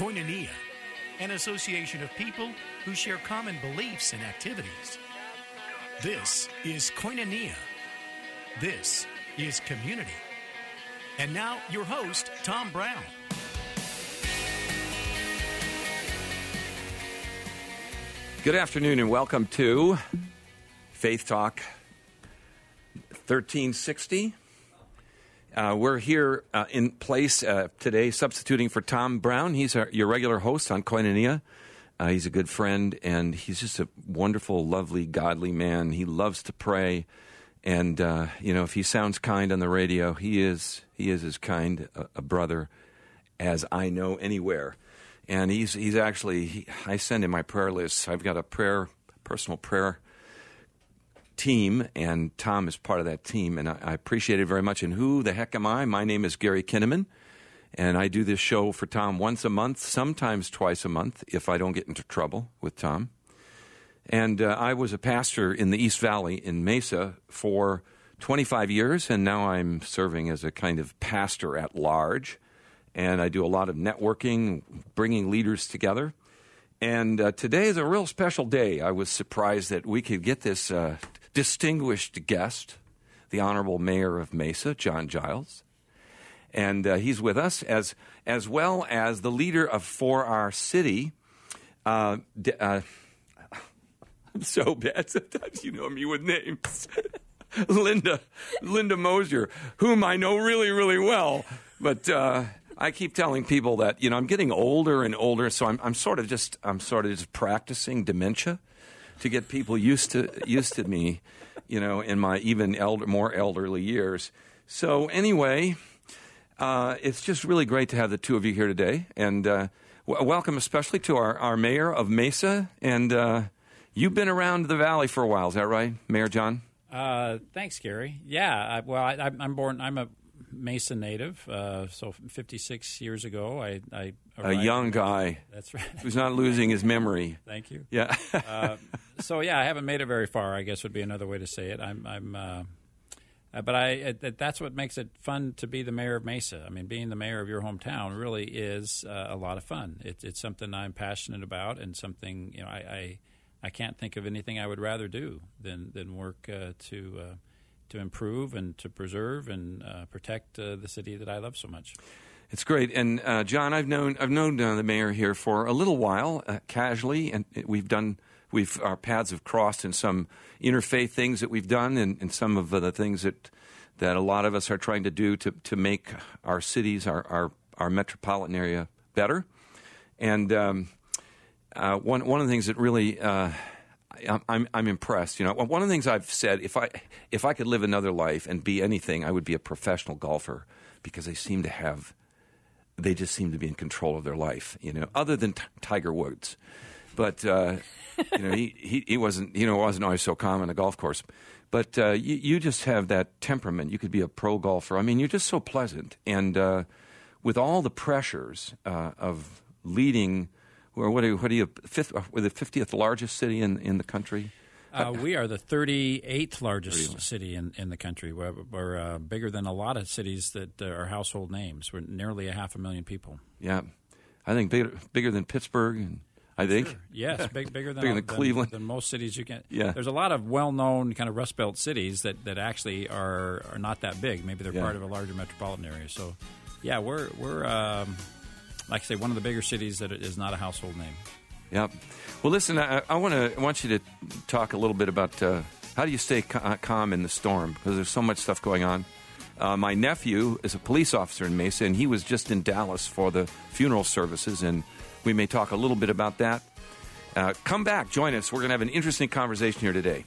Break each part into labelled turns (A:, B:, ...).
A: Koinonia, an association of people who share common beliefs and activities. This is Koinonia. This is community. And now, your host, Tom Brown.
B: Good afternoon and welcome to Faith Talk 1360. Uh, we're here uh, in place uh, today, substituting for Tom Brown. He's our, your regular host on Koinonia. Uh, he's a good friend, and he's just a wonderful, lovely, godly man. He loves to pray, and uh, you know, if he sounds kind on the radio, he is he is as kind a, a brother as I know anywhere. And he's he's actually he, I send him my prayer list. I've got a prayer personal prayer team, and Tom is part of that team, and I, I, appreciate it very much. And who the heck am I? My name is Gary Kinnaman, and I do this show for Tom once a month, sometimes twice a month, if I don't get into trouble with Tom. And uh, I was a pastor in the East Valley in Mesa for 25 years, and now I'm serving as a kind of pastor at large. And I do a lot of networking, bringing leaders together. And uh, today is a real special day. I was surprised that we could get this uh, distinguished guest, the Honorable Mayor of Mesa, John Giles. And uh, he's with us, as, as well as the leader of For Our City. Uh, uh, I'm so bad sometimes you know me with names. Linda, Linda Mosier, whom I know really, really well. But uh, I keep telling people that you know I'm getting older and older, so I'm, I'm sort of just I'm sort of just practicing dementia to get people used to used to me, you know, in my even elder, more elderly years. So anyway, uh, it's just really great to have the two of you here today, and uh, w- welcome especially to our, our mayor of Mesa. And uh, you've been around the valley for a while, is that right, Mayor John?
C: Uh, thanks, Gary. Yeah, I, well, I, am born. I'm a Mesa native. Uh, so 56 years ago, I, I
B: a young guy.
C: That's right.
B: Who's not losing his memory.
C: Thank you.
B: Yeah.
C: uh, so yeah, I haven't made it very far. I guess would be another way to say it. I'm. I'm uh, uh but I, it, that's what makes it fun to be the mayor of Mesa. I mean, being the mayor of your hometown really is uh, a lot of fun. It, it's something I'm passionate about, and something you know I, I, I can't think of anything I would rather do than than work uh, to to improve and to preserve and uh, protect uh, the city that I love so much.
B: It's great, and uh, John, I've known I've known uh, the mayor here for a little while, uh, casually, and we've done we've our paths have crossed in some interfaith things that we've done, and, and some of the things that that a lot of us are trying to do to to make our cities, our our, our metropolitan area better, and. Um, uh, one one of the things that really I'm, I'm impressed. You know, one of the things I've said, if I if I could live another life and be anything, I would be a professional golfer because they seem to have, they just seem to be in control of their life. You know, other than t- Tiger Woods, but uh, you know, he, he, he wasn't you know wasn't always so calm on a golf course. But uh, you, you just have that temperament. You could be a pro golfer. I mean, you're just so pleasant, and uh, with all the pressures uh, of leading or what are you, what are you fifth, uh, we're the 50th largest city in, in the country?
C: Uh, we are the 38th largest 30. city in, in the country. We're, we're uh, bigger than a lot of cities that uh, are household names. We're nearly a half a million people.
B: Yeah. I think bigger, bigger than Pittsburgh. And I think.
C: Sure. Yes, big, bigger than,
B: bigger than,
C: than,
B: Cleveland.
C: Than most cities you can.
B: Yeah.
C: There's a lot of well known kind of Rust Belt cities that, that actually are, are not that big. Maybe they're yeah. part of a larger metropolitan area. So, yeah, we're, we're um, like I say, one of the bigger cities that is not a household name.
B: Yep. Well, listen, I, I want to want you to talk a little bit about uh, how do you stay uh, calm in the storm because there's so much stuff going on. Uh, my nephew is a police officer in Mesa, and he was just in Dallas for the funeral services, and we may talk a little bit about that. Uh, come back, join us. We're going to have an interesting conversation here today.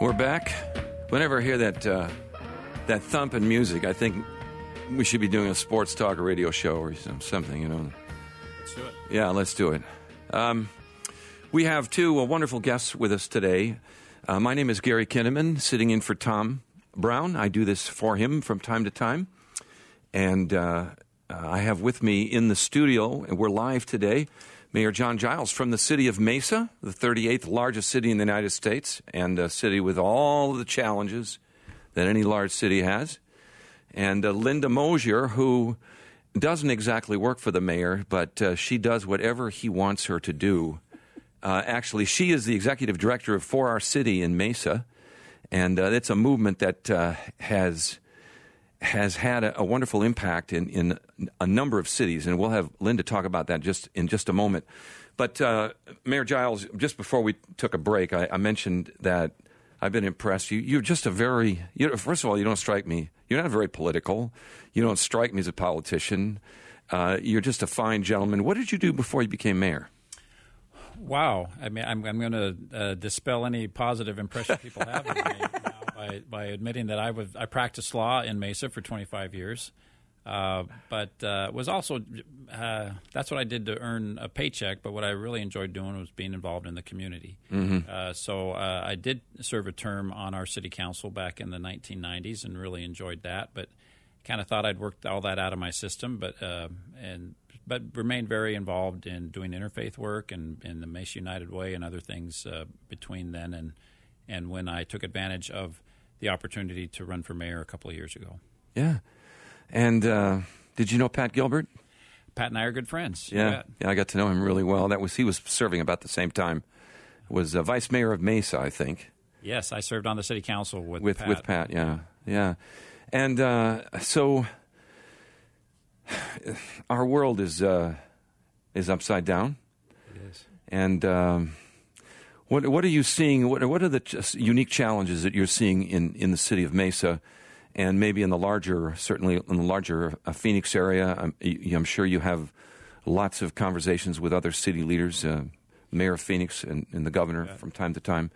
B: We're back. Whenever I hear that uh, that thumping music, I think we should be doing a sports talk radio show or something, you know.
C: Let's do it.
B: Yeah, let's do it. Um, we have two uh, wonderful guests with us today. Uh, my name is Gary Kinnaman, sitting in for Tom Brown. I do this for him from time to time. And uh, uh, I have with me in the studio, and we're live today, Mayor John Giles from the city of Mesa, the 38th largest city in the United States, and a city with all the challenges that any large city has. And uh, Linda Mosier, who doesn't exactly work for the mayor, but uh, she does whatever he wants her to do. Uh, actually, she is the executive director of For Our City in Mesa, and uh, it's a movement that uh, has has had a, a, wonderful impact in, in a number of cities, and we'll have Linda talk about that just in just a moment. But uh, Mayor Giles, just before we took a break, I, I mentioned that I've been impressed. You, you're just a very, you know, first of all, you don't strike me. You're not very political. You don't strike me as a politician. Uh, you're just a fine gentleman. What did you do before you became mayor?
C: Wow. I mean, I'm, I'm going to uh, dispel any positive impression people have of me by, by admitting that I was I practiced law in Mesa for 25 years, uh, but uh, was also uh, that's what I did to earn a paycheck. But what I really enjoyed doing was being involved in the community.
B: Mm-hmm.
C: Uh, so uh, I did serve a term on our city council back in the 1990s and really enjoyed that. But kind of thought I'd worked all that out of my system, but uh, and but remained very involved in doing interfaith work and in the Mesa United Way and other things between then and and when I took advantage of the opportunity to run for mayor a couple of years ago.
B: Yeah. And uh, did you know Pat Gilbert?
C: Pat and I are good friends.
B: Yeah, yeah, I got to know him really well. That was he was serving about the same time. Was uh, vice mayor of Mesa, I think.
C: Yes, I served on the city council with
B: with
C: Pat.
B: with Pat. Yeah, yeah, and uh, so our world is uh, is upside down.
C: It is,
B: and. Um, what, what are you seeing? What, what are the unique challenges that you're seeing in, in the city of Mesa and maybe in the larger, certainly in the larger uh, Phoenix area? I'm, I'm, sure you have lots of conversations with other city leaders, uh, Mayor of Phoenix and, and the governor yeah. from time to time.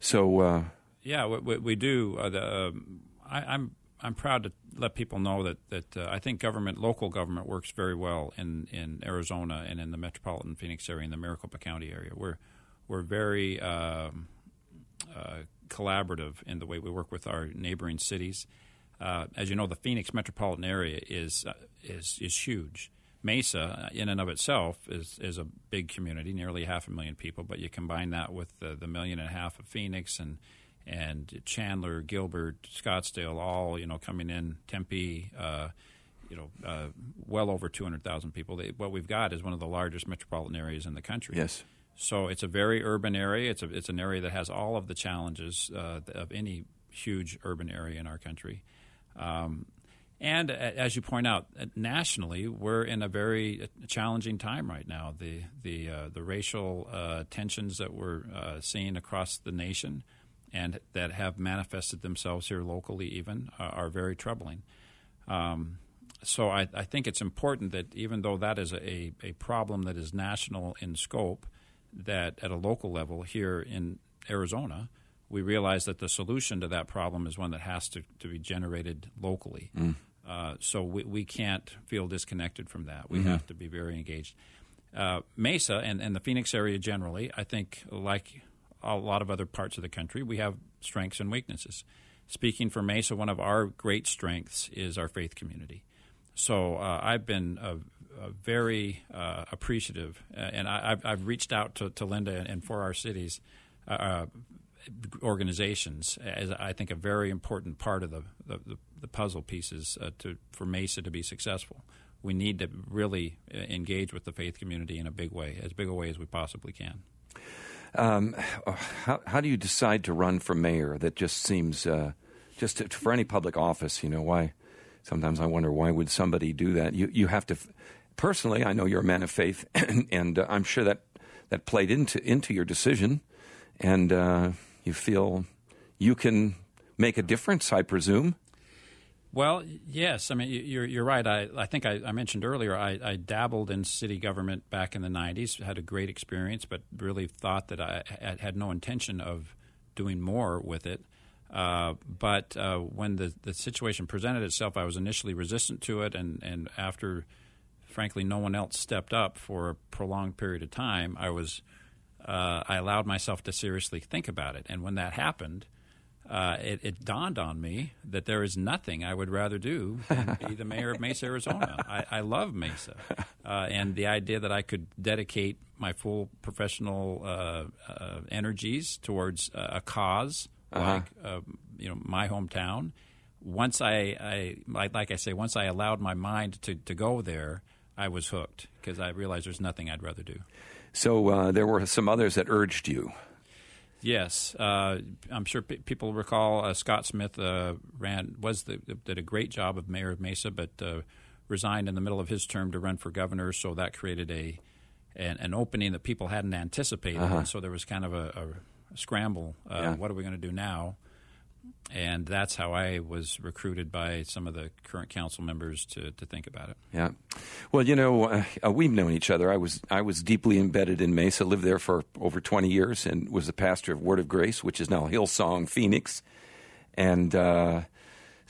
B: So, uh,
C: yeah, we, we do. Uh, the, um, I, I'm I'm proud to let people know that that uh, I think government, local government, works very well in, in Arizona and in the metropolitan Phoenix area, in the Maricopa County area. We're we're very um, uh, collaborative in the way we work with our neighboring cities. Uh, as you know, the Phoenix metropolitan area is uh, is is huge. Mesa, uh, in and of itself, is is a big community, nearly half a million people. But you combine that with the, the million and a half of Phoenix and and Chandler, Gilbert, Scottsdale, all you know coming in, Tempe, uh, you know, uh, well over two hundred thousand people. They, what we've got is one of the largest metropolitan areas in the country.
B: Yes.
C: So it's a very urban area. It's a, it's an area that has all of the challenges uh, of any huge urban area in our country. Um, and as you point out, nationally, we're in a very uh, challenging time right now. The the uh, the racial uh, tensions that we're uh, seeing across the nation, and that have manifested themselves here locally, even uh, are very troubling. Um, so I, I, think it's important that even though that is a, a problem that is national in scope, that at a local level here in Arizona, we realize that the solution to that problem is one that has to, to be generated locally.
B: Mm.
C: Uh, so we, we can't feel disconnected from that. We
B: mm-hmm.
C: have to be very engaged. Uh, Mesa and, and the Phoenix area generally, I think, like a lot of other parts of the country, we have strengths and weaknesses. Speaking for Mesa, one of our great strengths is our faith community. So uh, I've been uh, very uh, appreciative, uh, and I, have I've reached out to, to Linda and for our cities uh, organizations as I think a very important part of the the, the puzzle pieces to for Mesa to be successful. We need to really engage with the faith community in a big way, as big a way as we possibly can.
B: Um, how, how do you decide to run for mayor? That just seems uh, just to, for any public office. You know why? Sometimes I wonder why would somebody do that. You you have to personally, I know you're a man of faith, and, and uh, I'm sure that that played into into your decision, and uh, you feel you can make a difference. I presume.
C: Well, yes. I mean, you're you're right. I I think I, I mentioned earlier. I, I, dabbled in city government back in the '90s. Had a great experience, but really thought that I had no intention of doing more with it. Uh, but uh, when the, the situation presented itself, I was initially resistant to it, and, and after, frankly, no one else stepped up for a prolonged period of time, I was uh, I allowed myself to seriously think about it. And when that happened, uh, it, it, dawned on me that there is nothing I would rather do than be the mayor of Mesa, Arizona. I, I love Mesa, uh, and the idea that I could dedicate my full professional uh, uh energies towards a cause uh-huh. like uh, you know my hometown. Once I, I like, like I say, once I allowed my mind to, to go there, I was hooked because I realized there's nothing I'd rather do.
B: So uh, there were some others that urged you.
C: Yes, uh, I'm sure p- people recall uh, Scott Smith uh, ran was the, did a great job of mayor of Mesa, but uh, resigned in the middle of his term to run for governor. So that created a an, an opening that people hadn't anticipated, uh-huh. and so there was kind of a, a scramble. Uh, yeah. What are we going to do now? And that's how I was recruited by some of the current council members to, to think about it.
B: Yeah, well, you know, uh, uh, we've known each other. I was I was deeply embedded in Mesa, lived there for over twenty years, and was the pastor of Word of Grace, which is now Hillsong Phoenix, and. Uh,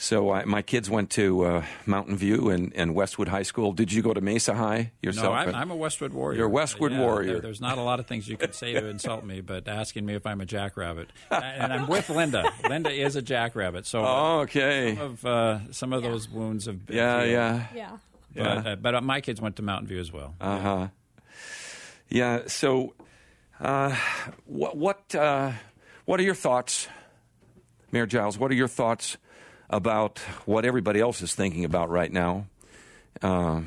B: so I, my kids went to uh, Mountain View and, and, Westwood High School. Did you go to Mesa High yourself?
C: No, I'm, I'm a Westwood warrior.
B: You're a Westwood
C: yeah,
B: warrior.
C: There, there's not a lot of things you could say to insult me, but asking me if I'm a jackrabbit, and I'm with Linda. Linda is a jackrabbit. So
B: oh, okay.
C: Some of uh, some of yeah. those wounds have been
B: yeah,
C: healed.
B: yeah,
D: yeah.
C: But, yeah. Uh, but uh, my kids went to Mountain View as well.
B: Uh huh. Yeah. So, uh, what what uh, what are your thoughts, Mayor Giles? What are your thoughts? About what everybody else is thinking about right now. Uh,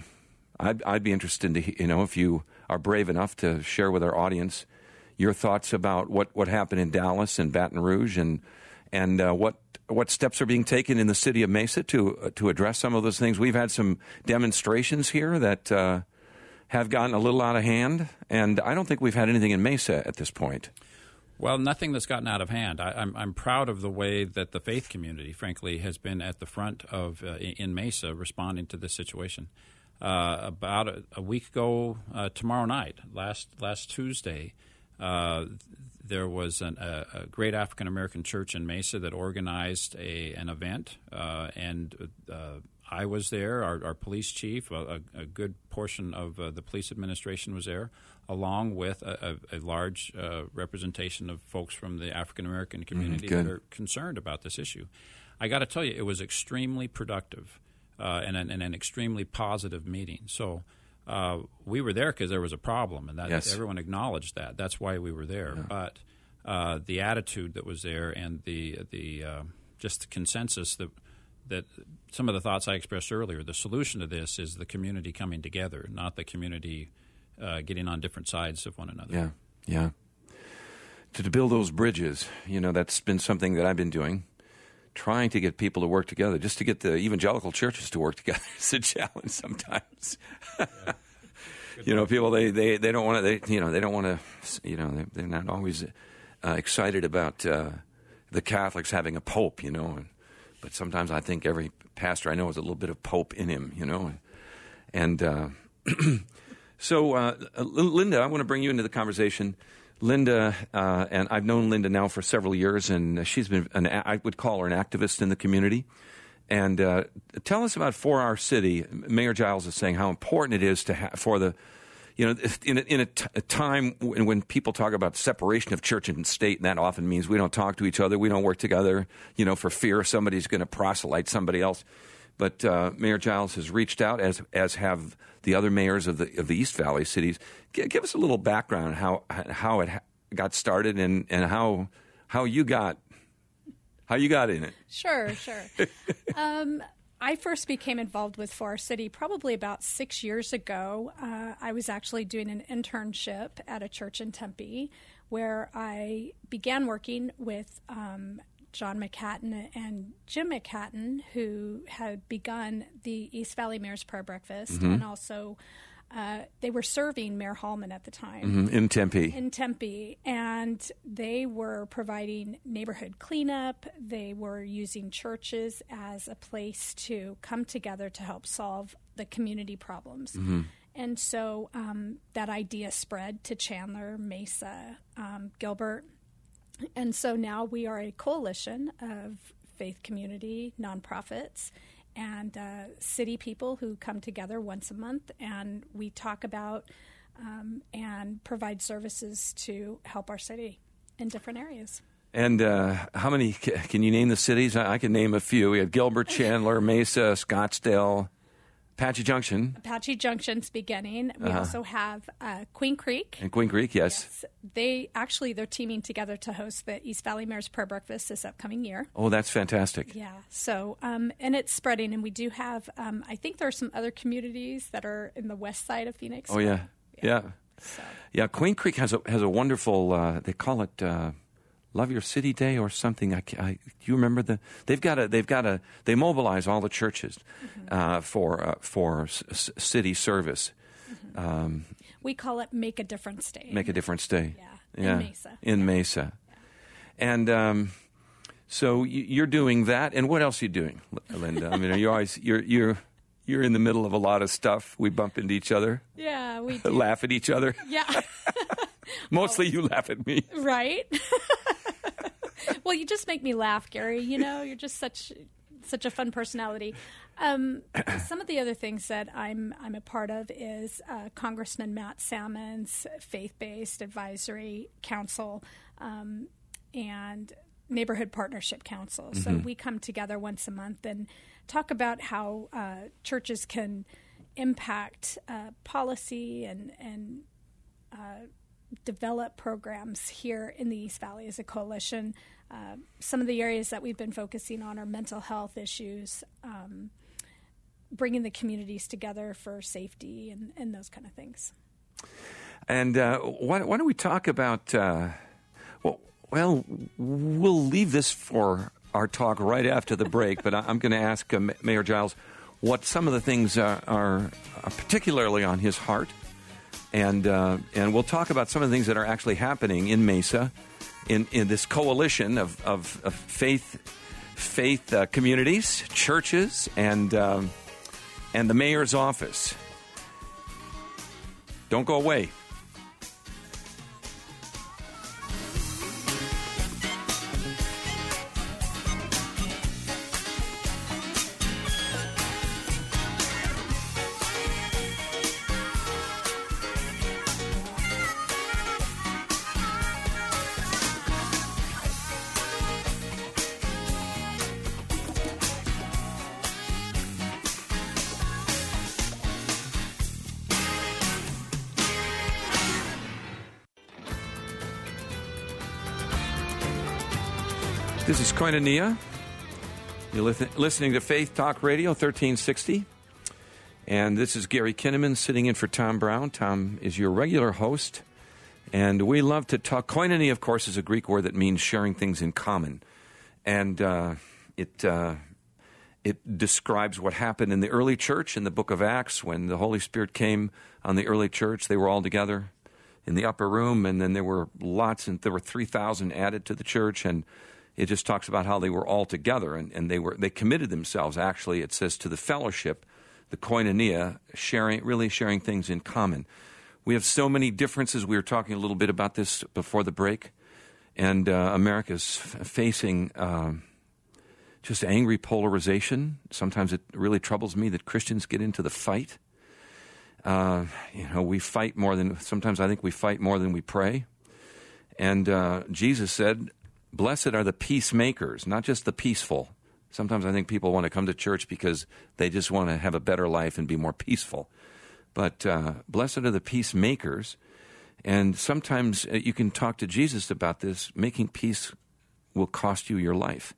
B: I'd, I'd be interested to, you know, if you are brave enough to share with our audience your thoughts about what, what happened in Dallas and Baton Rouge and and uh, what what steps are being taken in the city of Mesa to uh, to address some of those things. We've had some demonstrations here that uh, have gotten a little out of hand, and I don't think we've had anything in Mesa at this point.
C: Well, nothing that's gotten out of hand. I, am I'm, I'm proud of the way that the faith community, frankly, has been at the front of uh, in Mesa responding to this situation. Uh, about a, a, week ago, uh, tomorrow night, last last Tuesday, uh, there was an, a, a, great African American church in Mesa that organized a, an event, uh, and uh, I was there. Our, our police chief, a, a, good portion of the police administration was there, along with a, a large uh, representation of folks from the African American mm-hmm. community mm, that are concerned about this issue. I got to tell you, it was extremely productive uh, and, an, and, an, extremely positive meeting. So. Uh, we were there because there was a problem, and that
B: yes.
C: everyone acknowledged that. That's why we were there. Yeah. But uh, the attitude that was there, and the the uh, just the consensus that that some of the thoughts I expressed earlier, the solution to this is the community coming together, not the community uh, getting on different sides of one another.
B: Yeah, yeah. To, to build those bridges, you know, that's been something that I've been doing, trying to get people to work together. Just to get the evangelical churches to work together is a challenge sometimes. Yeah. you know, people they, they, they don't want to they you know they don't want to you know they, are not always uh, excited about uh, the Catholics having a pope. You know. And, but sometimes I think every pastor I know has a little bit of Pope in him, you know. And uh, so, uh, Linda, I want to bring you into the conversation. Linda, uh, and I've known Linda now for several years, and she's been, an, I would call her an activist in the community. And uh, tell us about For Our City. Mayor Giles is saying how important it is to ha- for the you know, in a, in a, t- a time when, when, people talk about separation of church and state, and that often means we don't talk to each other, we don't work together, you know, for fear somebody's going to proselyte somebody else. But uh, Mayor Giles has reached out, as as have the other mayors of the of the East Valley cities. G- give us a little background how how it ha- got started and, and how how you got how you got in it.
D: Sure, sure. um, I first became involved with For Our City probably about six years ago. Uh, I was actually doing an internship at a church in Tempe where I began working with um, John McHatton and Jim McHatton, who had begun the East Valley Mayor's Prayer Breakfast mm-hmm. and also uh, they were serving Mayor Hallman at the time
B: mm-hmm. in Tempe.
D: In Tempe, and they were providing neighborhood cleanup. They were using churches as a place to come together to help solve the community problems. Mm-hmm. And so um, that idea spread to Chandler, Mesa, um, Gilbert, And so now we are a coalition of faith community, nonprofits, and uh, city people who come together once a month and we talk about um, and provide services to help our city in different areas.
B: And uh, how many can you name the cities? I can name a few. We have Gilbert, Chandler, Mesa, Scottsdale, Apache Junction.
D: Apache Junction's beginning. We uh-huh. also have uh, Queen Creek.
B: And Queen Creek, yes. yes.
D: They actually they're teaming together to host the East Valley Mayor's Prayer Breakfast this upcoming year.
B: Oh, that's fantastic.
D: Yeah. So um, and it's spreading, and we do have. Um, I think there are some other communities that are in the west side of Phoenix.
B: Oh yeah, yeah. Yeah. So. yeah Queen Creek has a has a wonderful. Uh, they call it. Uh, Love Your City Day or something. I, I, do you remember the? They've got a. They've got a. They mobilize all the churches mm-hmm. uh, for uh, for s- city service.
D: Mm-hmm. Um, we call it Make a Difference Day.
B: Make a Difference Day.
D: Yeah. yeah. In Mesa.
B: In yeah. Mesa. Yeah. And um, so you're doing that, and what else are you doing, Linda? I mean, are you always you're you're you're in the middle of a lot of stuff. We bump into each other.
D: Yeah, we
B: laugh at each other.
D: Yeah.
B: Mostly, you laugh at me.
D: Right. well, you just make me laugh, Gary. You know, you're just such such a fun personality. Um, some of the other things that I'm I'm a part of is uh, Congressman Matt Salmon's faith-based advisory council um, and neighborhood partnership council. So mm-hmm. we come together once a month and talk about how uh, churches can impact uh, policy and and uh, develop programs here in the East Valley as a coalition. Uh, some of the areas that we've been focusing on are mental health issues, um, bringing the communities together for safety, and, and those kind of things.
B: And uh, why, why, don't we talk about? Uh, well, well, we'll leave this for our talk right after the break. but I'm going to ask uh, Mayor Giles what some of the things are, are particularly on his heart and uh, and we'll talk about some of the things that are actually happening in Mesa, in in this coalition of of, of faith faith uh, communities, churches, and um, and the mayor's office. Don't go away. This is Koinonia. You're li- listening to Faith Talk Radio 1360. And this is Gary Kinnaman sitting in for Tom Brown. Tom is your regular host. And we love to talk. Koinonia, of course, is a Greek word that means sharing things in common. And uh, it, uh, it describes what happened in the early church in the book of Acts when the Holy Spirit came on the early church. They were all together in the upper room, and then there were lots, and there were 3,000 added to the church. And it just talks about how they were all together and, and they were they committed themselves actually it says to the fellowship the koinonia sharing really sharing things in common. We have so many differences. We were talking a little bit about this before the break. And uh, america's facing uh, just angry polarization. Sometimes it really troubles me that christians get into the fight. Uh, you know we fight more than sometimes i think we fight more than we pray. And uh, jesus said blessed are the peacemakers, not just the peaceful. Sometimes I think people want to come to church because they just want to have a better life and be more peaceful. But uh, blessed are the peacemakers. And sometimes uh, you can talk to Jesus about this. Making peace will cost you your life.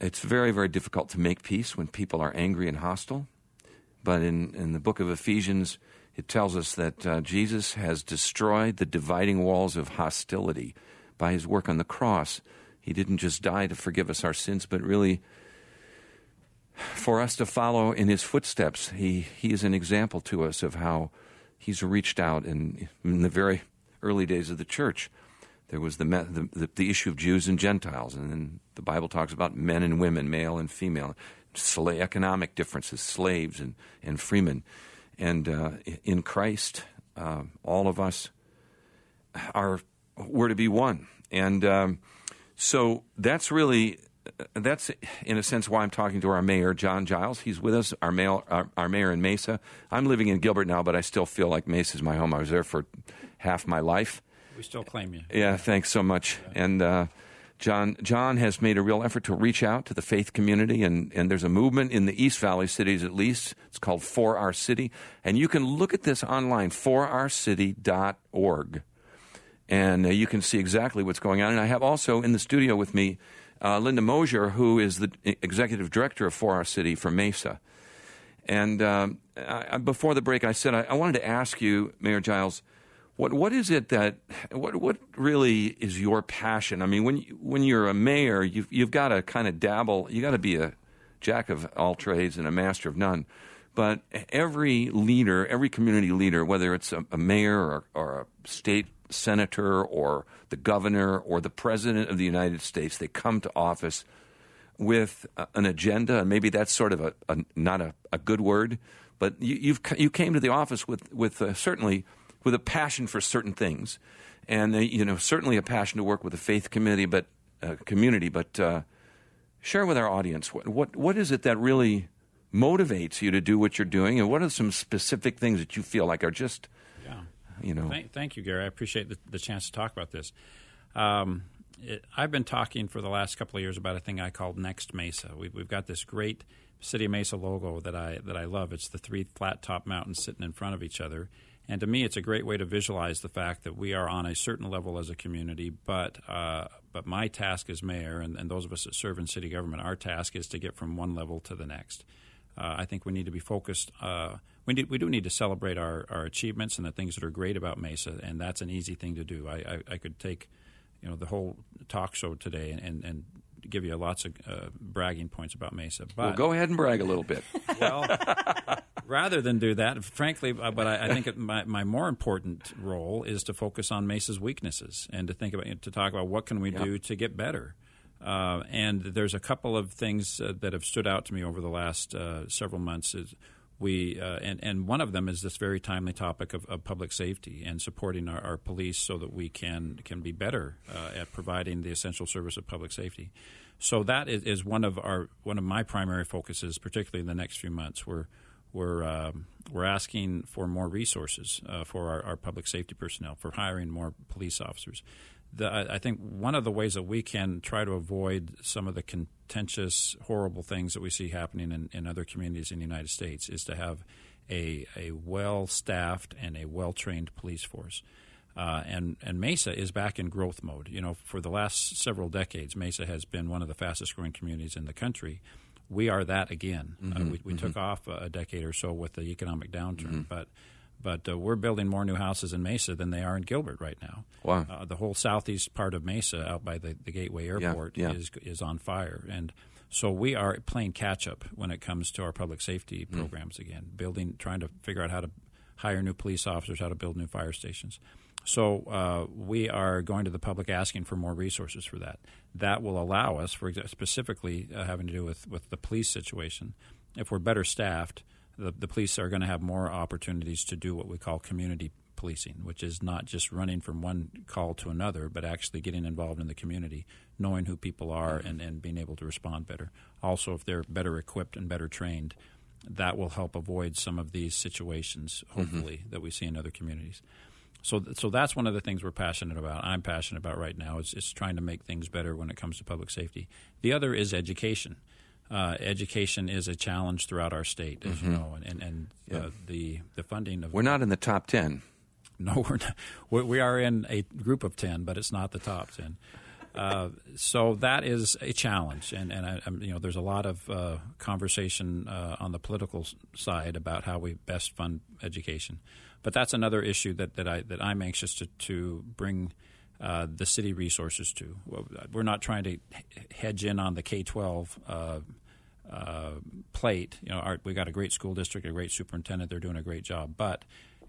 B: It's very, very difficult to make peace when people are angry and hostile. But in, in the book of Ephesians, it tells us that uh, Jesus has destroyed the dividing walls of hostility by his work on the cross. He didn't just die to forgive us our sins, but really for us to follow in his footsteps. He, he is an example to us of how he's reached out in, in the very early days of the church. There was the, the, the, issue of Jews and Gentiles, and then the Bible talks about men and women, male and female, economic differences, slaves and, and freemen. And uh, in Christ, uh, all of us are we're to be one. And um, so that's really that's in a sense why I'm talking to our mayor, John Giles. He's with us, our mayor, our, our, mayor in Mesa. I'm living in Gilbert now, but I still feel like Mesa is my home. I was there for half my life.
C: We still claim you.
B: Yeah, thanks so much. Yeah. And uh, John, John has made a real effort to reach out to the faith community, and, and there's a movement in the East Valley cities at least. It's called For Our City. And you can look at this online, forourcity.org. And uh, you can see exactly what's going on. And I have also in the studio with me uh, Linda Mosier, who is the executive director of For Our City for Mesa. And um, I, before the break, I said I, I, wanted to ask you, Mayor Giles, what what is it that what what really is your passion? I mean, when you, when you're a mayor, you've you've got to kind of dabble. You got to be a jack of all trades and a master of none. But every leader, every community leader, whether it's a, a mayor or, or a state senator or the governor or the president of the United States. They come to office with an agenda, and maybe that's sort of a, a not a, a, good word, but you, you came to the office with with certainly with a passion for certain things, and uh, you know certainly a passion to work with the faith community, but uh, community. But uh, share with our audience what, what what is it that really motivates you to do what you're doing, and what are some specific things that you feel like are just you know.
C: Thank, thank you, Gary. I appreciate the, the, chance to talk about this. Um, it, I've been talking for the last couple of years about a thing I called Next Mesa. We've, we've got this great City Mesa logo that I that I love. It's the three flat top mountains sitting in front of each other. And to me, it's a great way to visualize the fact that we are on a certain level as a community. But uh, but my task as mayor, and, and, those of us that serve in city government, our task is to get from one level to the next. Uh, I think we need to be focused. Uh, we, need, we do need to celebrate our, our achievements and the things that are great about Mesa, and that's an easy thing to do. I, I, I could take, you know, the whole talk show today and, and, and give you lots of uh, bragging points about Mesa.
B: But well, go ahead and brag a little bit.
C: well, rather than do that, frankly, uh, but I, I think my, my more important role is to focus on Mesa's weaknesses and to think about to talk about what can we yep. do to get better. Uh, and there's a couple of things uh, that have stood out to me over the last uh, several months. Is we uh, and and one of them is this very timely topic of, of public safety and supporting our, our, police so that we can can be better uh, at providing the essential service of public safety. So that is, is, one of our one of my primary focuses, particularly in the next few months. We're we're um, we're asking for more resources uh, for our, our, public safety personnel, for hiring more police officers the, I think one of the ways that we can try to avoid some of the contentious, horrible things that we see happening in, in other communities in the United States is to have a, a well staffed and a well trained police force. Uh, and, and Mesa is back in growth mode. You know, for the last several decades, Mesa has been one of the fastest growing communities in the country. We are that again. Uh, mm-hmm, uh, we, we mm-hmm. took off a, decade or so with the economic downturn, mm-hmm. but but uh, we're building more new houses in Mesa than they are in Gilbert right now.
B: Wow!
C: Uh, the whole southeast part of Mesa, out by the, the Gateway Airport,
B: yeah, yeah.
C: is is on fire, and so we are playing catch up when it comes to our public safety mm. programs again, building, trying to figure out how to hire new police officers, how to build new fire stations. So uh, we are going to the public asking for more resources for that. That will allow us, for specifically uh, having to do with, with the police situation, if we're better staffed, the, the police are going to have more opportunities to do what we call community policing, which is not just running from one call to another, but actually getting involved in the community, knowing who people are, and, and being able to respond better. Also, if they're better equipped and better trained, that will help avoid some of these situations, mm-hmm. hopefully, mm-hmm. that we see in other communities. So, so that's one of the things we're passionate about. I'm passionate about right now is, is trying to make things better when it comes to public safety. The other is education uh, education is a challenge throughout our state, as mm-hmm. you know, and, and, and yeah. uh, the the funding of
B: we're not in the top ten.
C: No, we're not. We are in a group of ten, but it's not the top ten. Uh, so that is a challenge, and and I, you know there's a lot of uh, conversation uh, on the political side about how we best fund education, but that's another issue that, that I that I'm anxious to to bring uh, the city resources to. We're not trying to hedge in on the K 12 uh, uh, plate. You know, our, we got a great school district, a great superintendent. They're doing a great job. But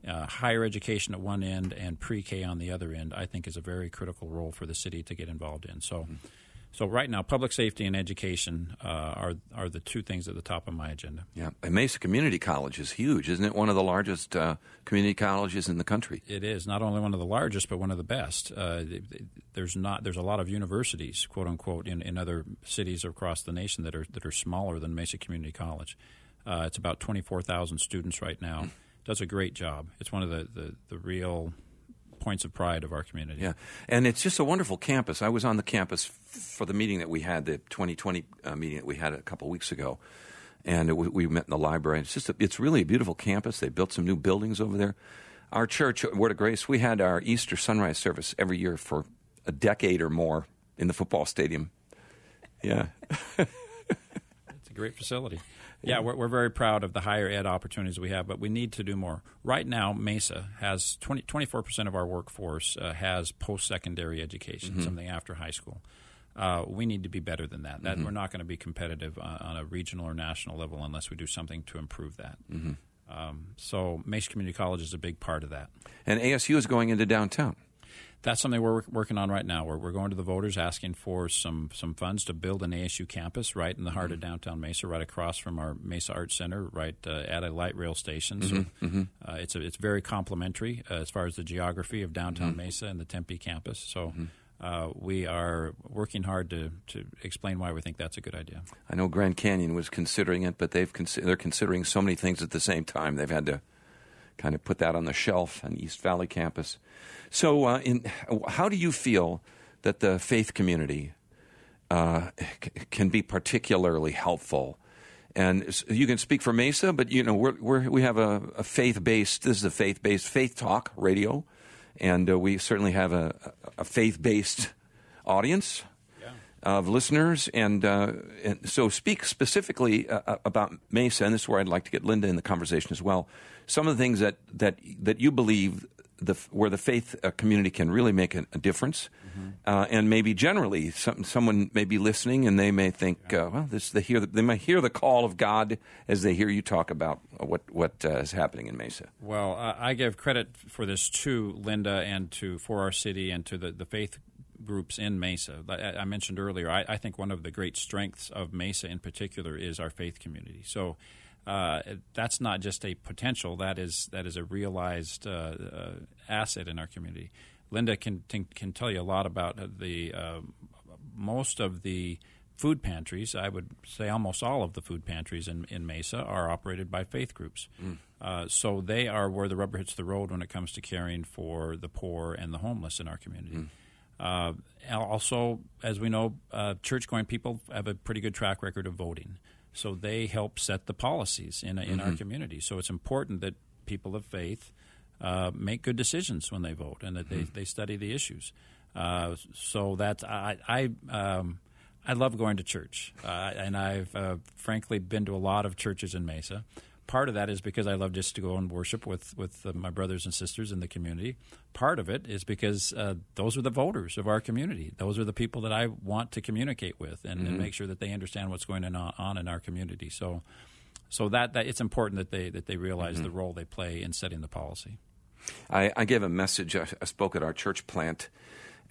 C: uh, higher education at one end and pre K on the other end, I think, is a very critical role for the city to get involved in. So. Mm-hmm. So right now, public safety and education uh, are are the two things at the top of my agenda.
B: Yeah, and Mesa Community College is huge, isn't it? One of the largest uh, community colleges in the country.
C: It is not only one of the largest, but one of the best. Uh, there's not there's a lot of universities, quote unquote, in, in other cities across the nation that are that are smaller than Mesa Community College. Uh, it's about twenty four thousand students right now. Does a great job. It's one of the, the, the real points of pride of our community.
B: Yeah, and it's just a wonderful campus. I was on the campus for the meeting that we had, the 2020 uh, meeting that we had a couple weeks ago, and it, we met in the library. It's just a, it's really a beautiful campus. They built some new buildings over there. Our church, Word of Grace, we had our Easter sunrise service every year for a decade or more in the football stadium. Yeah.
C: it's a great facility. Yeah, we're, we're very proud of the higher ed opportunities we have, but we need to do more. Right now, Mesa has 20, 24% of our workforce uh, has post secondary education, mm-hmm. something after high school. Uh, we need to be better than that. That mm-hmm. we're not going to be competitive on, on, a regional or national level unless we do something to improve that. Mm-hmm. Um, so Mesa Community College is a big part of that.
B: And ASU is going into downtown
C: that's something we're working on right now. We're, we're going to the voters asking for some some funds to build an ASU campus right in the heart mm-hmm. of downtown Mesa, right across from our Mesa Arts Center, right uh, at a light rail station. So mm-hmm. mm-hmm. uh, it's a, it's very complementary uh, as far as the geography of downtown mm-hmm. Mesa and the Tempe campus. So. Mm-hmm. Uh, we are working hard to, to explain why we think that's a good idea.
B: I know Grand Canyon was considering it, but they've they're considering so many things at the same time. They've had to kind of put that on the shelf on East Valley campus. So, uh, in, how do you feel that the faith community uh, c- can be particularly helpful? And you can speak for Mesa, but you know we're, we're, we have a, a faith based. This is a faith based faith talk radio, and uh, we certainly have a, a faith based audience of listeners. And, uh, and, so, speak specifically uh, uh, about Mesa, and this is where I'd like to get Linda in the conversation as well. Some of the things that that that you believe the, where the faith uh, community can really make a, a difference, mm-hmm. uh, and maybe generally, some, someone may be listening and they may think, yeah. uh, well, this, they hear the, they may hear the call of God as they hear you talk about what what uh, is happening in Mesa.
C: Well, I give credit for this to Linda and to for our city and to the, the faith groups in Mesa. I, I mentioned earlier, I, I think one of the great strengths of Mesa in particular is our faith community. So uh, that's not just a potential; that is that is a realized uh, uh, asset in our community. Linda can, can, can tell you a lot about the uh, most of the food pantries. I would say almost all of the food pantries in, in Mesa are operated by faith groups. Mm. Uh, so they are where the rubber hits the road when it comes to caring for the poor and the homeless in our community. Mm. Uh, also, as we know, uh, church going people have a pretty good track record of voting. So they help set the policies in, in mm-hmm. our community. So it's important that people of faith uh, make good decisions when they vote and that mm-hmm. they, they study the issues. Uh, so that's, I I, um, I love going to church, uh, and I've uh, frankly been to a lot of churches in Mesa part of that is because I love just to go and worship with with my brothers and sisters in the community. Part of it is because uh, those are the voters of our community. Those are the people that I want to communicate with and, mm-hmm. and make sure that they understand what's going on in our community. So, so that, that it's important that they that they realize mm-hmm. the role they play in setting the policy.
B: I, I gave a message. I, I spoke at our church plant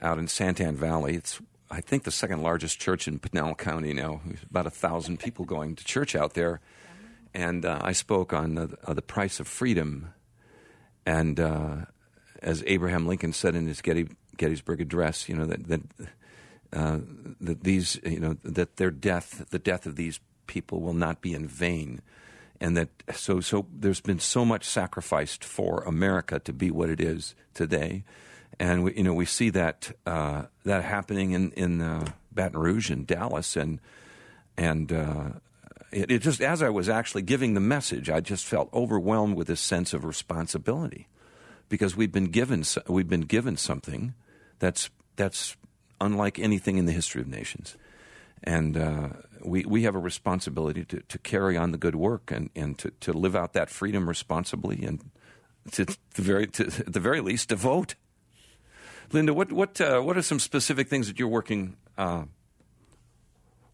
B: out in Santan Valley. It's I think the second largest church in Pinal County now. About a thousand people going to church out there and uh, I spoke on the, uh, the price of freedom. And uh, as Abraham Lincoln said in his Getty, Gettysburg Address, you know that that, uh, that these you know that their death, the death of these people, will not be in vain, and that so so there's been so much sacrificed for America to be what it is today, and we, you know we see that uh, that happening in in uh, Baton Rouge and Dallas and and it, it just as I was actually giving the message, I just felt overwhelmed with this sense of responsibility because we've been given we've been given something that's that's unlike anything in the history of nations, and uh, we we have a responsibility to, to carry on the good work and, and to, to live out that freedom responsibly and to, the very to, at the very least to vote. Linda, what what uh, what are some specific things that you're working uh,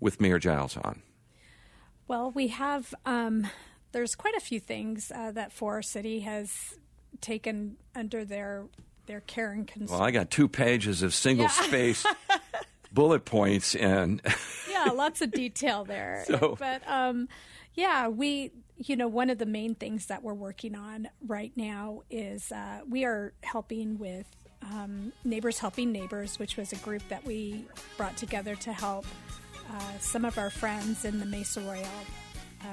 B: with Mayor Giles on?
D: Well, we have, um, there's quite a few things uh, that For Our City has taken under their their care and concern.
B: Well, I got two pages of single yeah. space bullet points and
D: yeah, lots of detail there.
B: So-
D: but um, yeah, we, you know, one of the main things that we're working on right now is uh, we are helping with um, Neighbors Helping Neighbors, which was a group that we brought together to help uh, some of our friends in the Mesa Royale uh,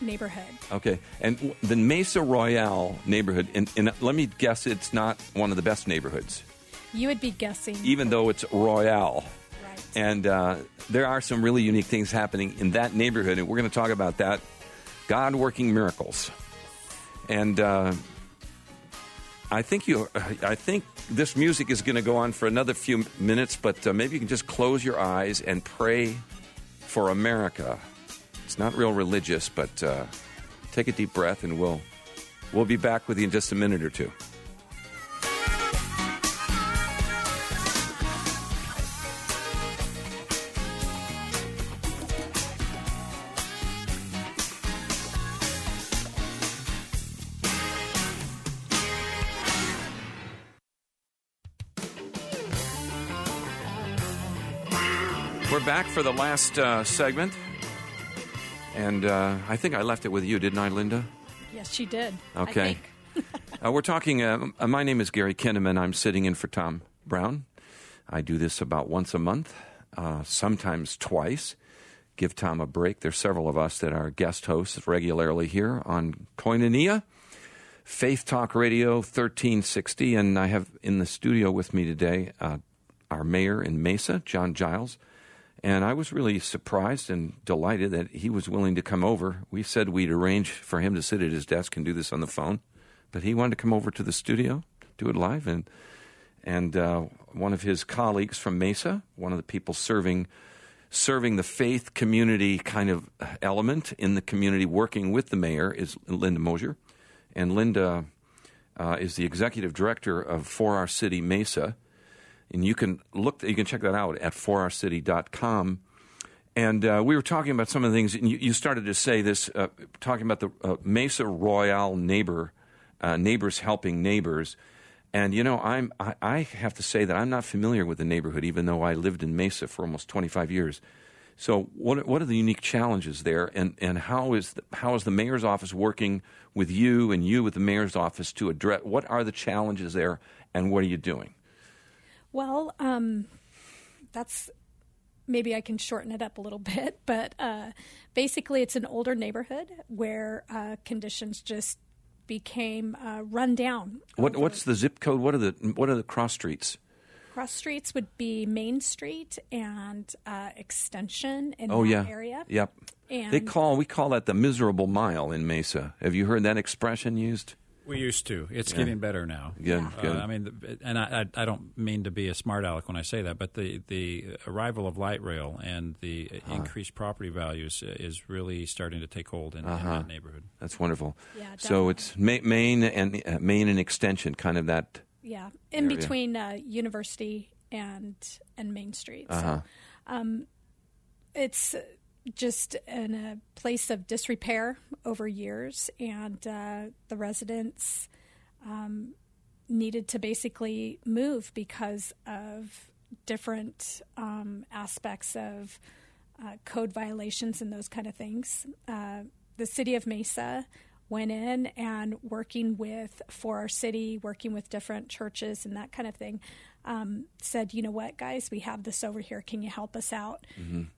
D: neighborhood.
B: Okay, and w- the Mesa Royale neighborhood, and, and let me guess, it's not one of the best neighborhoods,
D: You would be guessing.
B: even though it's Royale.
D: right.
B: And uh, there are some really unique things happening in that neighborhood, and we're going to talk about that. God working miracles, and uh, I think you. I think this music is going to go on for another few minutes, but uh, maybe you can just close your eyes and pray for America. It's not real religious, but uh, take a deep breath, and we'll we'll be back with you in just a minute or two. We're back for the last uh, segment, and uh, I think I left it with you, didn't I, Linda?
D: yes, she did. I
B: Okay.
D: think.
B: Uh, we're talking. Uh, my name is Gary Kinnaman. I'm sitting in for Tom Brown. I do this about once a month, uh, sometimes twice. Give Tom a break. There's several of us that are guest hosts regularly here on Koinonia, Faith Talk Radio 1360, and I have in the studio with me today uh, our mayor in Mesa, John Giles. And I was really surprised and delighted that he was willing to come over. We said we'd arrange for him to sit at his desk and do this on the phone, but he wanted to come over to the studio, do it live. And and uh, one of his colleagues from Mesa, one of the people serving serving the faith community kind of element in the community, working with the mayor, is Linda Mosier, and Linda uh, is the executive director of For Our City Mesa and you can look you can check that out at forourcity.com and uh, we were talking about some of the things and you, you started to say this uh, talking about the uh, mesa royale neighbor uh, neighbors helping neighbors. And you know I'm I, I have to say that I'm not familiar with the neighborhood even though I lived in Mesa for almost 25 years. So what what are the unique challenges there? And and how is the, how is the mayor's office working with you and you with the mayor's office to address what are the challenges there and what are you doing
D: Well, um, that's maybe I can shorten it up a little bit, but uh, basically, it's an older neighborhood where uh, conditions just became uh, run down.
B: What what's the zip code? What are the what are the cross streets?
D: Cross streets would be Main Street and uh, Extension in
B: Oh
D: that
B: yeah,
D: area.
B: Yep.
D: And
B: they call we call that the miserable mile in Mesa. Have you heard that expression used?
C: We used to. It's getting better now.
B: Yeah,
C: Uh,
B: good.
C: I mean, and I, I, I don't mean to be a smart aleck when I say that, but the, the arrival of light rail and the
B: Uh-huh.
C: increased property values uh, is really starting to take hold in, in that neighborhood.
B: That's wonderful.
D: Yeah,
B: so it's Ma- Main and uh, Main and Extension, kind of that.
D: Yeah, in
B: area.
D: between uh, University and and Main Street.
B: Uh-huh.
D: So, um, it's just in a place of disrepair over years, and uh, the residents um, needed to basically move because of different um, aspects of uh, code violations and those kind of things. Uh, the city of Mesa went in and working with for our city, working with different churches and that kind of thing, um, said, you know what, guys, we have this over here. Can you help us out?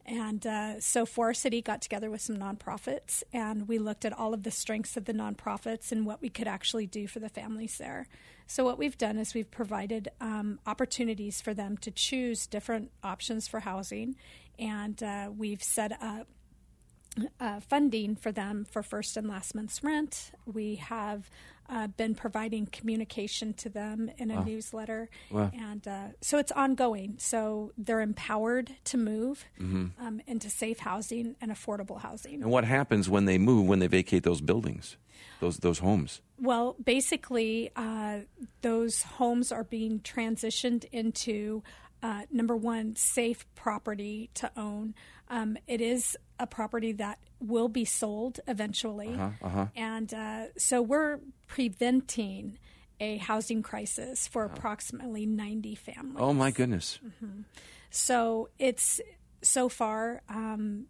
D: And uh, so for our city got together with some nonprofits and we looked at all of the strengths of the nonprofits and what we could actually do for the families there. So what we've done is we've provided um, opportunities for them to choose different options for housing, and uh, we've set up uh, funding for them for first and last month's rent. We have uh, been providing communication to them in a newsletter,
B: Wow.
D: and uh, so it's ongoing. So they're empowered to move
B: Mm-hmm.
D: um, into safe housing and affordable housing.
B: And what happens when they move when they vacate those buildings, those those homes?
D: Well, basically, uh, those homes are being transitioned into uh, number one, safe property to own. Um, it is a property that will be sold eventually, and uh, so we're preventing a housing crisis for approximately 90 families.
B: Oh my goodness!
D: So it's so far. Um,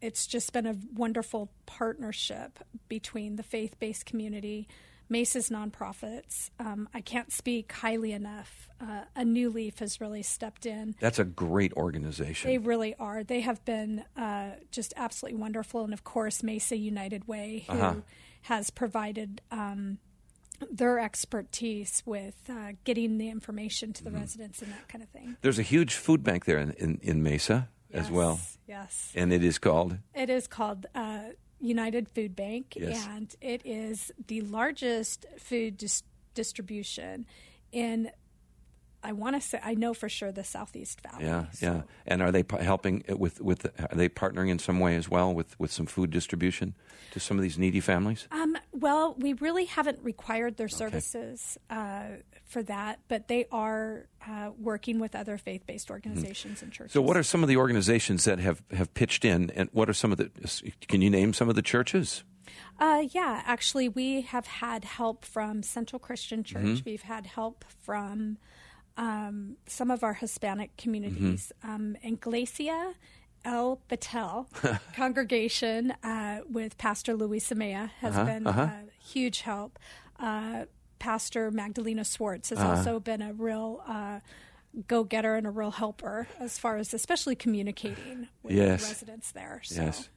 D: it's just been a wonderful partnership between the faith based community, Mesa's nonprofits. Um, I can't speak highly enough. Uh, a New Leaf has really stepped in.
B: That's a great organization.
D: They really are. They have been uh, just absolutely wonderful. And of course, Mesa United Way, who
B: Uh-huh.
D: has provided um, their expertise with uh, getting the information to the
B: Mm-hmm.
D: residents and that kind of thing.
B: There's a huge food bank there in, in, in Mesa as well.
D: Yes.
B: And it is called
D: It is called uh, United Food Bank,
B: Yes.
D: and it is the largest food dis- distribution in. I want to say I know for sure the Southeast Valley.
B: Yeah,
D: so-
B: yeah. And are they p- helping with with? Are they partnering in some way as well with with some food distribution to some of these needy families?
D: Um, well, we really haven't required their services uh, for that, but they are uh, working with other faith-based organizations and churches.
B: Mm-hmm. So, what are some of the organizations that have have pitched in, and what are some of the? Can you name some of the churches?
D: Uh, yeah, actually, we have had help from Central Christian Church.
B: Mm-hmm.
D: We've had help from um, some of our Hispanic communities.
B: Mm-hmm.
D: Um, Iglesia El Betel congregation uh, with Pastor Luis Samea has
B: Uh-huh,
D: been a huge help. Uh, Pastor Magdalena Swartz has
B: Uh-huh.
D: also been a real uh, go getter and a real helper as far as especially communicating with
B: Yes.
D: the residents there. So.
B: Yes.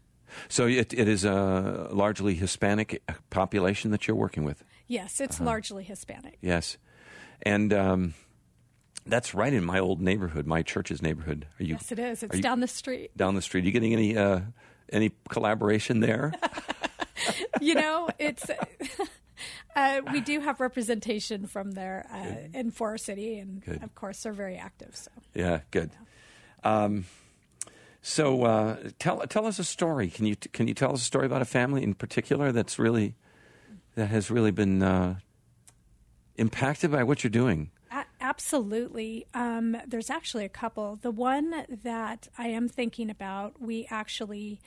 B: So it, it is a largely Hispanic population that you're working with.
D: Yes, it's
B: Uh-huh.
D: largely Hispanic.
B: Yes, and um, that's right in my old neighborhood, my church's neighborhood. Are you
D: Yes, it is. It's
B: you-
D: down the street.
B: down the street? Are you getting any uh, any collaboration there?
D: You know, it's. Uh, we do have representation from there uh, in For Our City, and
B: Good.
D: of course, they're very active. So,
B: Yeah, good. Um, so uh, tell tell us a story. Can you can you tell us a story about a family in particular that's really that has really been uh, impacted by what you're doing?
D: absolutely. Um, there's actually a couple. The one that I am thinking about, we actually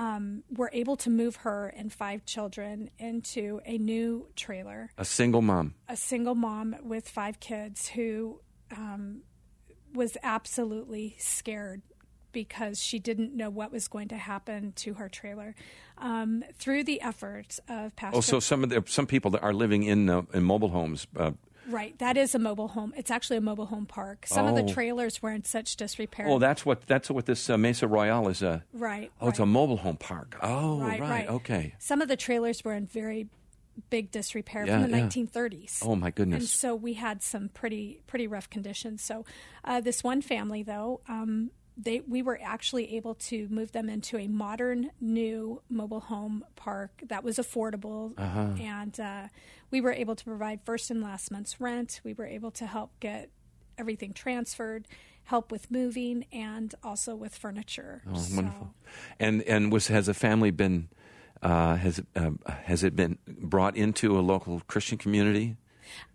D: um, were able to move her and five children into a new trailer.
B: A single mom.
D: a single mom with five kids who um, was absolutely scared because she didn't know what was going to happen to her trailer. Um, through the efforts of Pastor,
B: Oh, so some of the some people that are living in uh, in mobile homes. Uh,
D: right, that is a mobile home. It's actually a mobile home park. Some of
B: Oh.
D: the trailers were in such disrepair.
B: oh, that's what that's what this uh, Mesa Royale is. A
D: right.
B: oh, it's a mobile home park. Oh,
D: right, right.
B: Okay.
D: Some of the trailers were in very big disrepair
B: Yeah,
D: from the
B: yeah.
D: 1930s.
B: Oh my goodness.
D: And so we had some pretty pretty rough conditions. So uh, this one family, though, um, they we were actually able to move them into a modern new mobile home park that was affordable,
B: Uh-huh.
D: and uh, we were able to provide first and last month's rent. We were able to help get everything transferred, help with moving, and also with furniture.
B: Oh,
D: So-
B: wonderful. And and was has the family been uh, has uh, has it been brought into a local Christian community?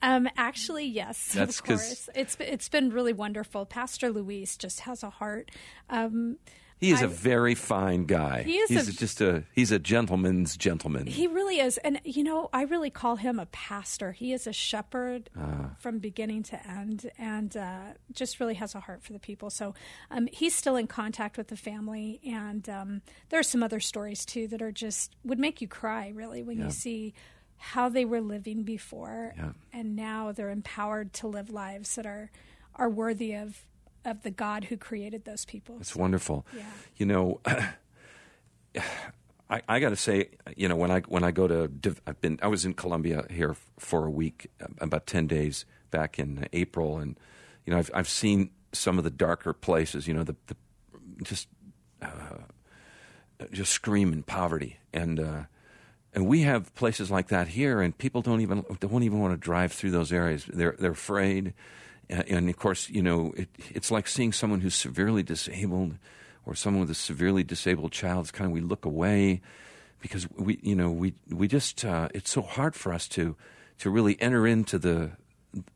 D: Um, actually, yes,
B: That's
D: of course. It's it's been really wonderful. Pastor Luis just has a heart. Um,
B: He is a very fine guy.
D: He is
B: He's
D: a-
B: just a he's a gentleman's gentleman.
D: he really is, and you know, I really call him a pastor. He is a shepherd
B: Ah.
D: from beginning to end, and uh, just really has a heart for the people. So um, he's still in contact with the family, and um, there are some other stories too that are just would make you cry really when
B: Yeah.
D: you see how they were living before,
B: Yeah.
D: and now they're empowered to live lives that are are worthy of of the God who created those people.
B: It's wonderful.
D: Yeah.
B: You know, I, I got to say, you know, when I when I go to, I've been, I was in Colombia here for a week, about ten days back in April, and you know, I've I've seen some of the darker places. You know, the, the just uh, just screaming poverty, and uh, and we have places like that here, and people don't even don't even want to drive through those areas. They're they're afraid, and, of course, you know, it, it's like seeing someone who's severely disabled, or someone with a severely disabled child. It's kind of we look away because we, you know, we we just uh, it's so hard for us to to really enter into the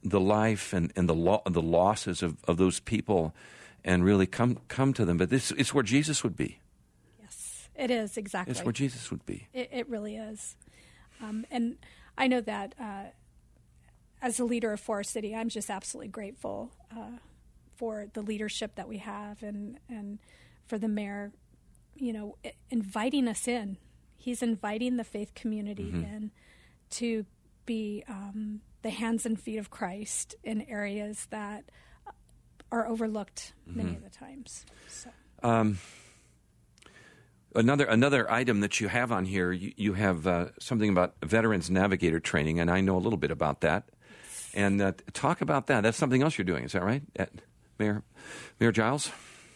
B: the life and, and the lo- the losses of, of those people, and really come come to them. But this it's where Jesus would be.
D: It is exactly.
B: It's where Jesus would be.
D: It, it really is. Um, and I know that uh, as a leader of For Our City, I'm just absolutely grateful uh, for the leadership that we have and and for the mayor, you know, inviting us in. He's inviting the faith community mm-hmm. in to be um, the hands and feet of Christ in areas that are overlooked mm-hmm. many of the times. So. Um,
B: another another item that you have on here, you, you have uh, something about veterans navigator training, and I know a little bit about that. And uh, talk about that. That's something else you're doing. Is that right, At Mayor Mayor Giles?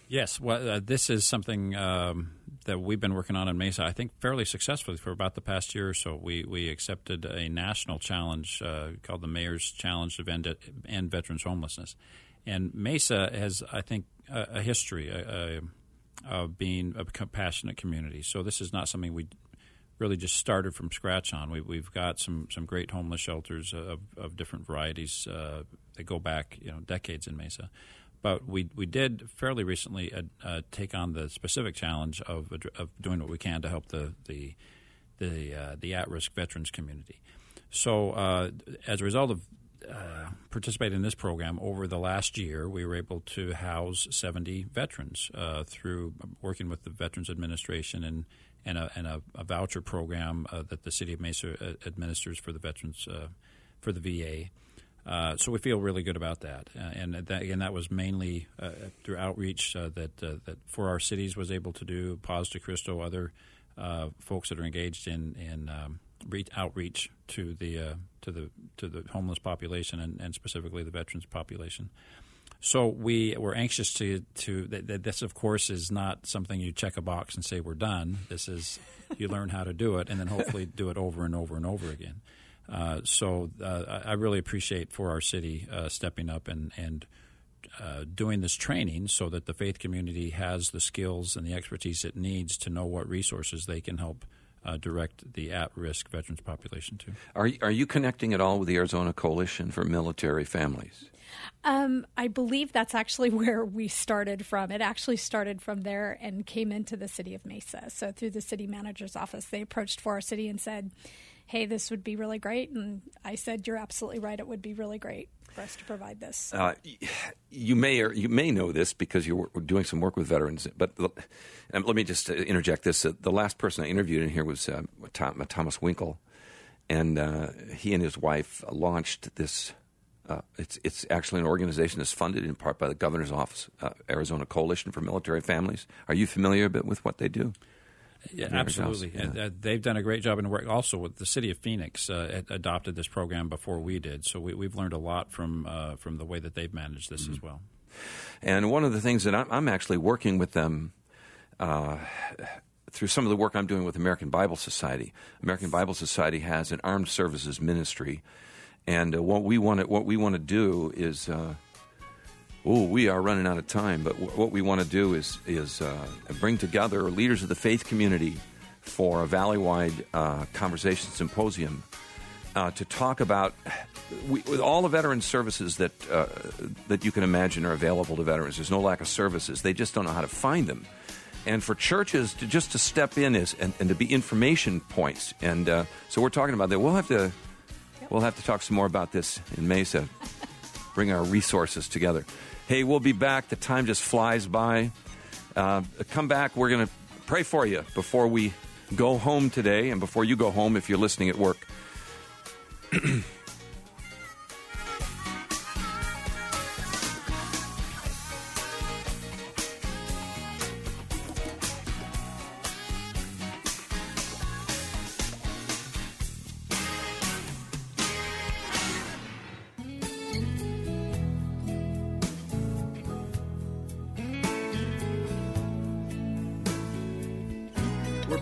C: Yes. Well, uh, this is something um, that we've been working on in Mesa. I think fairly successfully for about the past year or so. We we accepted a national challenge uh, called the Mayor's Challenge to End, End Veterans Homelessness, and Mesa has, I think, a, a history a, a, of being a compassionate community. So this is not something we really just started from scratch on. We, have got some, some great homeless shelters of, of different varieties uh, that go back you know decades in Mesa. But we we did fairly recently uh, uh, take on the specific challenge of, of doing what we can to help the the the, uh, the at risk veterans community. So uh, as a result of participated in this program over the last year, we were able to house 70 veterans uh, through working with the Veterans Administration and and a, and a, a voucher program uh, that the city of Mesa uh, administers for the veterans uh, for the VA. Uh, so we feel really good about that, and that, again, that was mainly through outreach that that for our cities was able to do. Paz de Cristo, other folks that are engaged in in um, outreach to the uh, to the to the homeless population and, and, specifically the veterans population. So we were anxious to to that, this of course is not something you check a box and say we're done. This is you learn how to do it and then hopefully do it over and over and over again. Uh, so uh, I really appreciate for our city uh, stepping up and and uh, doing this training so that the faith community has the skills and the expertise it needs to know what resources they can help uh, direct the at-risk veterans population to.
B: Are are you connecting at all with the Arizona Coalition for Military Families?
D: Um, I believe that's actually where we started from. It actually started from there and came into the city of Mesa. So through the city manager's office, they approached for our city and said, "Hey, this would be really great." And I said, "You're absolutely right. It would be really great." For us to provide this. Uh,
B: you may or you may know this because you're doing some work with veterans. But let me just uh, interject this: uh, the last person I interviewed in here was uh, Tom, Thomas Winkle, and uh, he and his wife launched this. Uh, it's it's actually an organization that's funded in part by the governor's office, Arizona Coalition for Military Families. Are you familiar a bit with what they do?
C: Yeah, absolutely. Yeah. Uh, they've done a great job in work. Also, with the city of Phoenix uh, adopted this program before we did, so we, have learned a lot from uh, from the way that they've managed this mm-hmm. as well.
B: And one of the things that I'm, I'm actually working with them uh, through some of the work I'm doing with American Bible Society. American Bible Society has an armed services ministry, and uh, what we want to what we want to do is uh, Oh, we are running out of time, but w- what we want to do is is uh, bring together leaders of the faith community for a valley-wide uh, conversation symposium uh, to talk about we, with all the veteran services that uh, that you can imagine are available to veterans. There's no lack of services; they just don't know how to find them. And for churches to just to step in is and, and to be information points. And uh, so we're talking about that. We'll have to we'll have to talk some more about this in Mesa. Bring our resources together. Hey, we'll be back. The time just flies by. Uh, come back. We're going to pray for you before we go home today and before you go home if you're listening at work.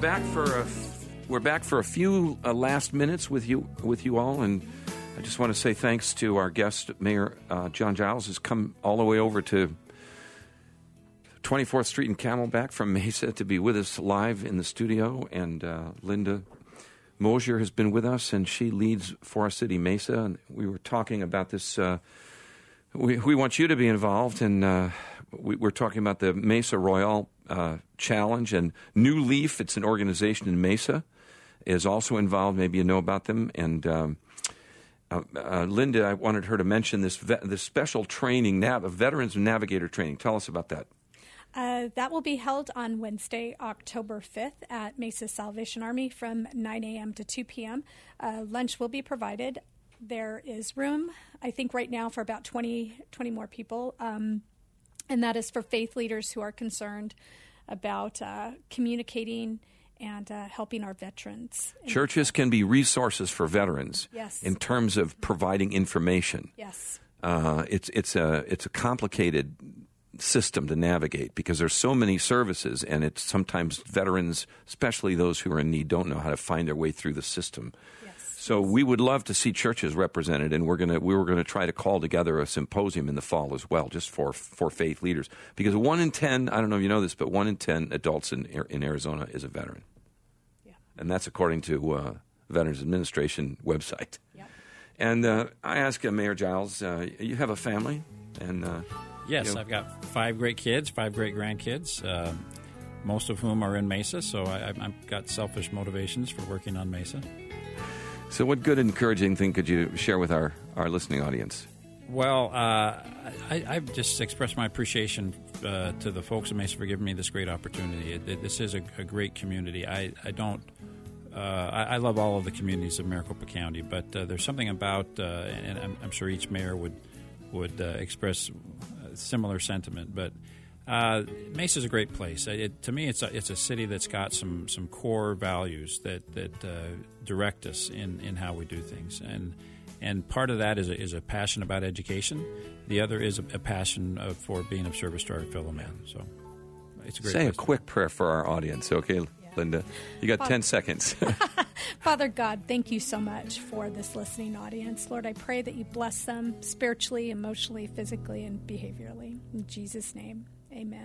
B: back for a, we're back for a few uh, last minutes with you with you all, and I just want to say thanks to our guest, Mayor uh, John Giles, has come all the way over to 24th Street and Camelback from Mesa to be with us live in the studio, and uh, Linda Mosier has been with us, and she leads For Our City Mesa, and we were talking about this. Uh, we, we want you to be involved, and uh, we, are talking about the Mesa Royale uh, Challenge and New Leaf. It's an organization in Mesa is also involved. Maybe you know about them. And um, uh, uh, Linda, I wanted her to mention this ve- this special training, nav- Veterans Navigator training. Tell us about that.
D: Uh, that will be held on Wednesday, October 5th at Mesa Salvation Army from 9 a.m. to 2 p.m. Uh, lunch will be provided. There is room, I think, right now for about 20, 20 more people. Um, and that is for faith leaders who are concerned about uh, communicating and uh, helping our veterans.
B: Churches can be resources for veterans
D: Yes.
B: in terms of providing information.
D: Yes.
B: Uh, it's it's a it's a complicated system to navigate because there's so many services, and it's sometimes veterans, especially those who are in need, don't know how to find their way through the system.
D: Yes.
B: So we would love to see churches represented, and we're gonna we were gonna try to call together a symposium in the fall as well, just for for faith leaders, because one in ten I don't know if you know this, but one in ten adults in in Arizona is a veteran,
D: Yeah.
B: and that's according to uh, Veterans Administration website.
D: Yep.
B: And uh, I ask uh, Mayor Giles, uh, you have a family, and uh,
C: Yes,
B: you know,
C: I've got five great kids, five great grandkids, uh, most of whom are in Mesa. So I, I've- I've got selfish motivations for working on Mesa.
B: So, what good, encouraging thing could you share with our, our listening audience?
C: Well, uh, I, I've just expressed my appreciation uh, to the folks at Mesa for giving me this great opportunity. It, it- this is a, a great community. I, I don't. Uh, I, I love all of the communities of Maricopa County, but uh, there's something about, uh, and I'm, I'm sure each mayor would would uh, express a similar sentiment. But uh, Mesa is a great place. It, to me, it's a, it's a city that's got some some core values that that uh, direct us in, in how we do things, and and part of that is a, is a passion about education. The other is a, a passion of, for being of service to our fellow man. So it's a great.
B: Say a
C: place to-
B: quick prayer for our audience, okay, Linda? You got 10 seconds.
D: Father God, thank you so much for this listening audience. Lord, I pray that you bless them spiritually, emotionally, physically, and behaviorally. In Jesus' name, amen.